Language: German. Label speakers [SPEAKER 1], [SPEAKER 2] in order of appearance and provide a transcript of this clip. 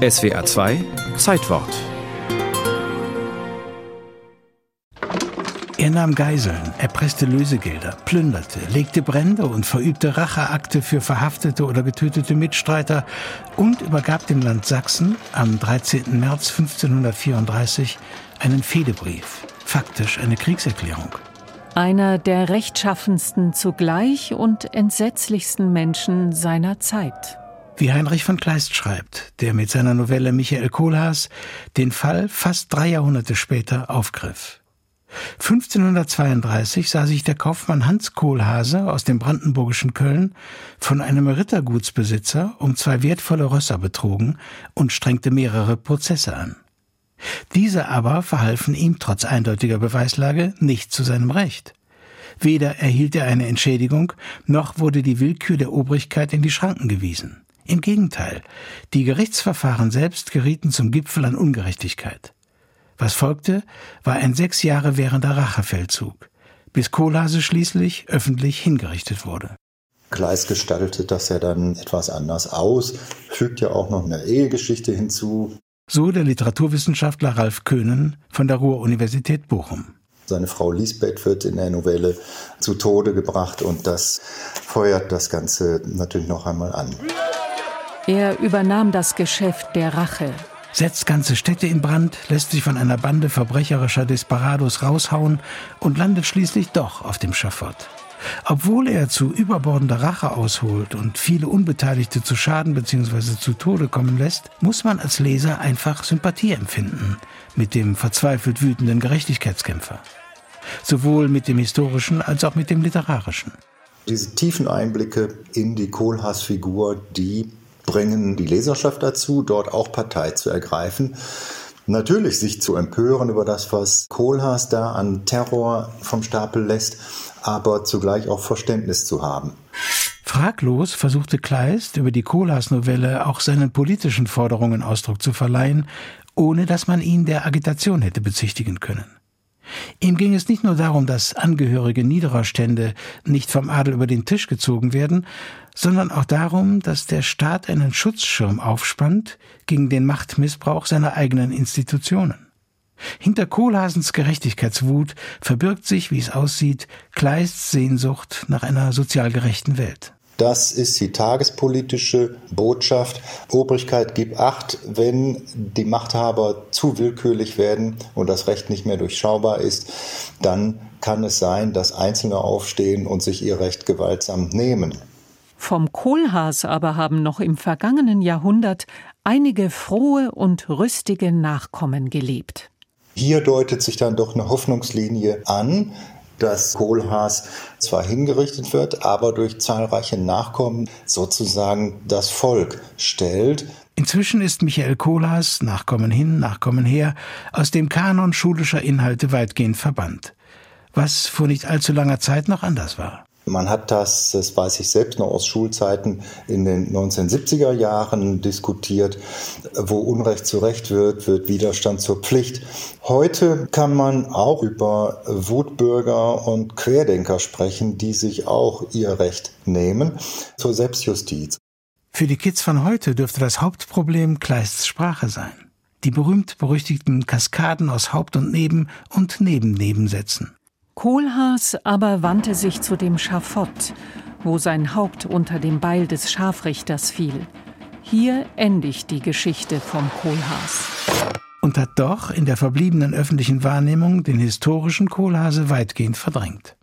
[SPEAKER 1] SWA 2 Zeitwort
[SPEAKER 2] Er nahm Geiseln, erpresste Lösegelder, plünderte, legte Brände und verübte Racheakte für verhaftete oder getötete Mitstreiter und übergab dem Land Sachsen am 13. März 1534 einen Fehdebrief, faktisch eine Kriegserklärung.
[SPEAKER 3] Einer der rechtschaffensten zugleich und entsetzlichsten Menschen seiner Zeit.
[SPEAKER 2] Wie Heinrich von Kleist schreibt, der mit seiner Novelle Michael Kohlhaas den Fall fast drei Jahrhunderte später aufgriff. 1532 sah sich der Kaufmann Hans Kohlhase aus dem brandenburgischen Köln von einem Rittergutsbesitzer um zwei wertvolle Rösser betrogen und strengte mehrere Prozesse an. Diese aber verhalfen ihm trotz eindeutiger Beweislage nicht zu seinem Recht. Weder erhielt er eine Entschädigung, noch wurde die Willkür der Obrigkeit in die Schranken gewiesen. Im Gegenteil, die Gerichtsverfahren selbst gerieten zum Gipfel an Ungerechtigkeit. Was folgte, war ein sechs Jahre währender Rachefeldzug, bis Kohlhase schließlich öffentlich hingerichtet wurde.
[SPEAKER 4] Kleist gestaltet das ja dann etwas anders aus, fügt ja auch noch eine Ehegeschichte hinzu.
[SPEAKER 2] So der Literaturwissenschaftler Ralf Köhnen von der Ruhr-Universität Bochum.
[SPEAKER 4] Seine Frau Lisbeth wird in der Novelle zu Tode gebracht und das feuert das Ganze natürlich noch einmal an.
[SPEAKER 3] Er übernahm das Geschäft der Rache
[SPEAKER 2] setzt ganze Städte in Brand, lässt sich von einer Bande verbrecherischer Desperados raushauen und landet schließlich doch auf dem Schafott. Obwohl er zu überbordender Rache ausholt und viele Unbeteiligte zu Schaden bzw. zu Tode kommen lässt, muss man als Leser einfach Sympathie empfinden mit dem verzweifelt wütenden Gerechtigkeitskämpfer. Sowohl mit dem historischen als auch mit dem literarischen.
[SPEAKER 4] Diese tiefen Einblicke in die Kohlhaas-Figur, die bringen die Leserschaft dazu, dort auch Partei zu ergreifen. Natürlich sich zu empören über das, was Kohlhaas da an Terror vom Stapel lässt, aber zugleich auch Verständnis zu haben.
[SPEAKER 2] Fraglos versuchte Kleist über die Kohlhaas-Novelle auch seinen politischen Forderungen Ausdruck zu verleihen, ohne dass man ihn der Agitation hätte bezichtigen können. Ihm ging es nicht nur darum, dass Angehörige niederer Stände nicht vom Adel über den Tisch gezogen werden, sondern auch darum, dass der Staat einen Schutzschirm aufspannt gegen den Machtmissbrauch seiner eigenen Institutionen. Hinter Kohlhasens Gerechtigkeitswut verbirgt sich, wie es aussieht, Kleists Sehnsucht nach einer sozial gerechten Welt.
[SPEAKER 4] Das ist die tagespolitische Botschaft. Obrigkeit gib acht, wenn die Machthaber zu willkürlich werden und das Recht nicht mehr durchschaubar ist, dann kann es sein, dass Einzelne aufstehen und sich ihr Recht gewaltsam nehmen.
[SPEAKER 3] Vom Kohlhaas aber haben noch im vergangenen Jahrhundert einige frohe und rüstige Nachkommen gelebt.
[SPEAKER 4] Hier deutet sich dann doch eine Hoffnungslinie an, dass Kohlhaas zwar hingerichtet wird, aber durch zahlreiche Nachkommen sozusagen das Volk stellt.
[SPEAKER 2] Inzwischen ist Michael Kohlhaas, Nachkommen hin, Nachkommen her, aus dem Kanon schulischer Inhalte weitgehend verbannt. Was vor nicht allzu langer Zeit noch anders war.
[SPEAKER 4] Man hat das, das weiß ich selbst noch aus Schulzeiten, in den 1970er Jahren diskutiert. Wo Unrecht zu Recht wird, wird Widerstand zur Pflicht. Heute kann man auch über Wutbürger und Querdenker sprechen, die sich auch ihr Recht nehmen zur Selbstjustiz.
[SPEAKER 2] Für die Kids von heute dürfte das Hauptproblem Kleists Sprache sein. Die berühmt-berüchtigten Kaskaden aus Haupt- und Neben- und Nebennebensätzen.
[SPEAKER 3] Kohlhaas aber wandte sich zu dem Schafott, wo sein Haupt unter dem Beil des Scharfrichters fiel. Hier endigt die Geschichte vom Kohlhaas.
[SPEAKER 2] Und hat doch in der verbliebenen öffentlichen Wahrnehmung den historischen Kohlhase weitgehend verdrängt.